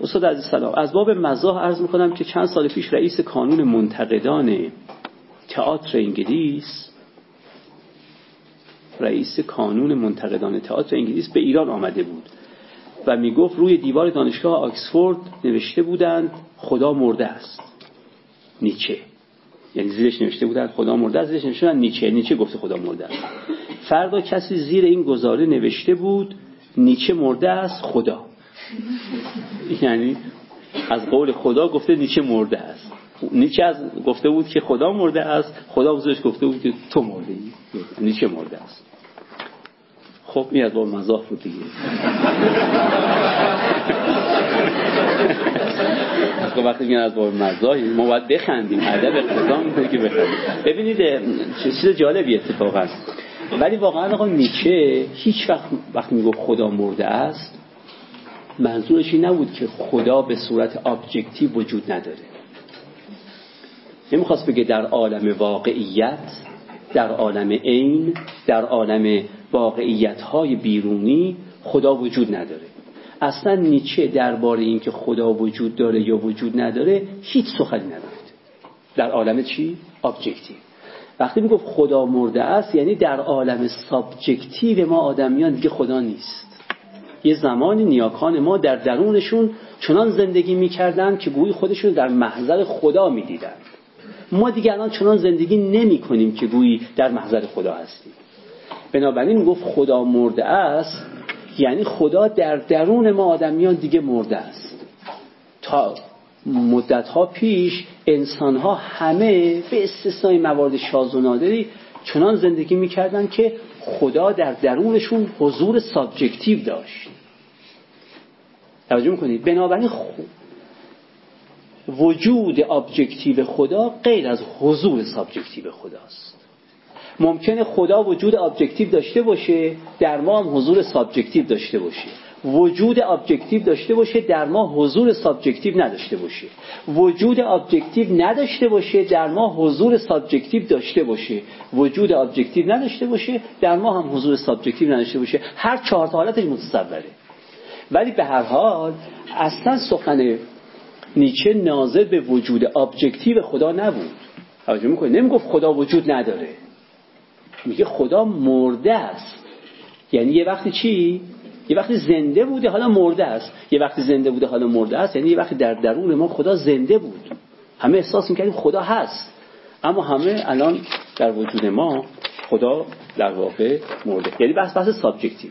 استاد عزیز سلام. از باب مزاح عرض می‌کنم که چند سال پیش رئیس کانون منتقدان تئاتر انگلیس رئیس کانون منتقدان تئاتر انگلیس به ایران آمده بود و می‌گفت روی دیوار دانشگاه آکسفورد نوشته بودند خدا مرده است. نیچه. یعنی زیرش نوشته بودند خدا مرده است زیرش نوشته نیچه. نیچه گفته خدا مرده است. فردا کسی زیر این گزاره نوشته بود نیچه مرده است خدا. یعنی از قول خدا گفته نیچه مرده است. نیچه از گفته بود که خدا مرده است خدا بزرگش گفته بود که تو مرده ای. نیچه مرده است. خب این از با مزاح بود دیگه. خب وقتی میگن از باب مزاحی ما باید بخندیم. ادب اقتضا می‌کنه که بخندیم. ببینید چیز جالبی اتفاقا ولی واقعا آقا نیچه هیچ وقت وقتی می‌گفت خدا مرده است منظورش این نبود که خدا به صورت ابجکتیو وجود نداره. نمی‌خواست بگه در عالم واقعیت در عالم عین در عالم واقعیت های بیرونی خدا وجود نداره. اصلا نیچه درباره این که خدا وجود داره یا وجود نداره هیچ سخنی ندارد در عالم چی؟ objective وقتی می‌گفت خدا مرده است یعنی در عالم subjective ما آدمیان دیگه خدا نیست. یه زمانی نیاکان ما در درونشون چنان زندگی می‌کردن که گویی خودشون در محضر خدا می‌دیدن. ما دیگه الان چنان زندگی نمی کنیم که گویی در محضر خدا هستیم. بنابراین گفت خدا مرده است یعنی خدا در درون ما آدمیان دیگه مرده است. تا مدت ها پیش انسان ها همه به استثنای موارد شاذ و نادری چنان زندگی می‌کردن که خدا در درونشون حضور subjective داشت. توجه می‌کنید. بنابراین وجود objective خدا غیر از حضور subjective خداست. ممکنه خدا وجود objective داشته باشه در ما هم حضور subjective داشته باشه. وجود objective داشته باشه در ما حضور subjective نداشته باشه. وجود objective نداشته باشه در ما حضور subjective داشته باشه. وجود objective نداشته باشه در ما هم حضور subjective نداشته باشه. هر چهار حالتش متصوره. ولی به هر حال اصلا سخن نیچه ناظر به وجود objective خدا نبود. توجه می‌کنه نمی‌گفت خدا وجود نداره. میگه خدا مرده است. یعنی یه وقتی چی؟ یه وقتی زنده بوده حالا مرده است. یه وقتی زنده بوده حالا مرده است. یعنی یه وقتی در درون ما خدا زنده بود. همه احساس می‌کردیم خدا هست. اما همه الان در وجود ما خدا در واقع مرده. یعنی بحث بحث سابجکتیو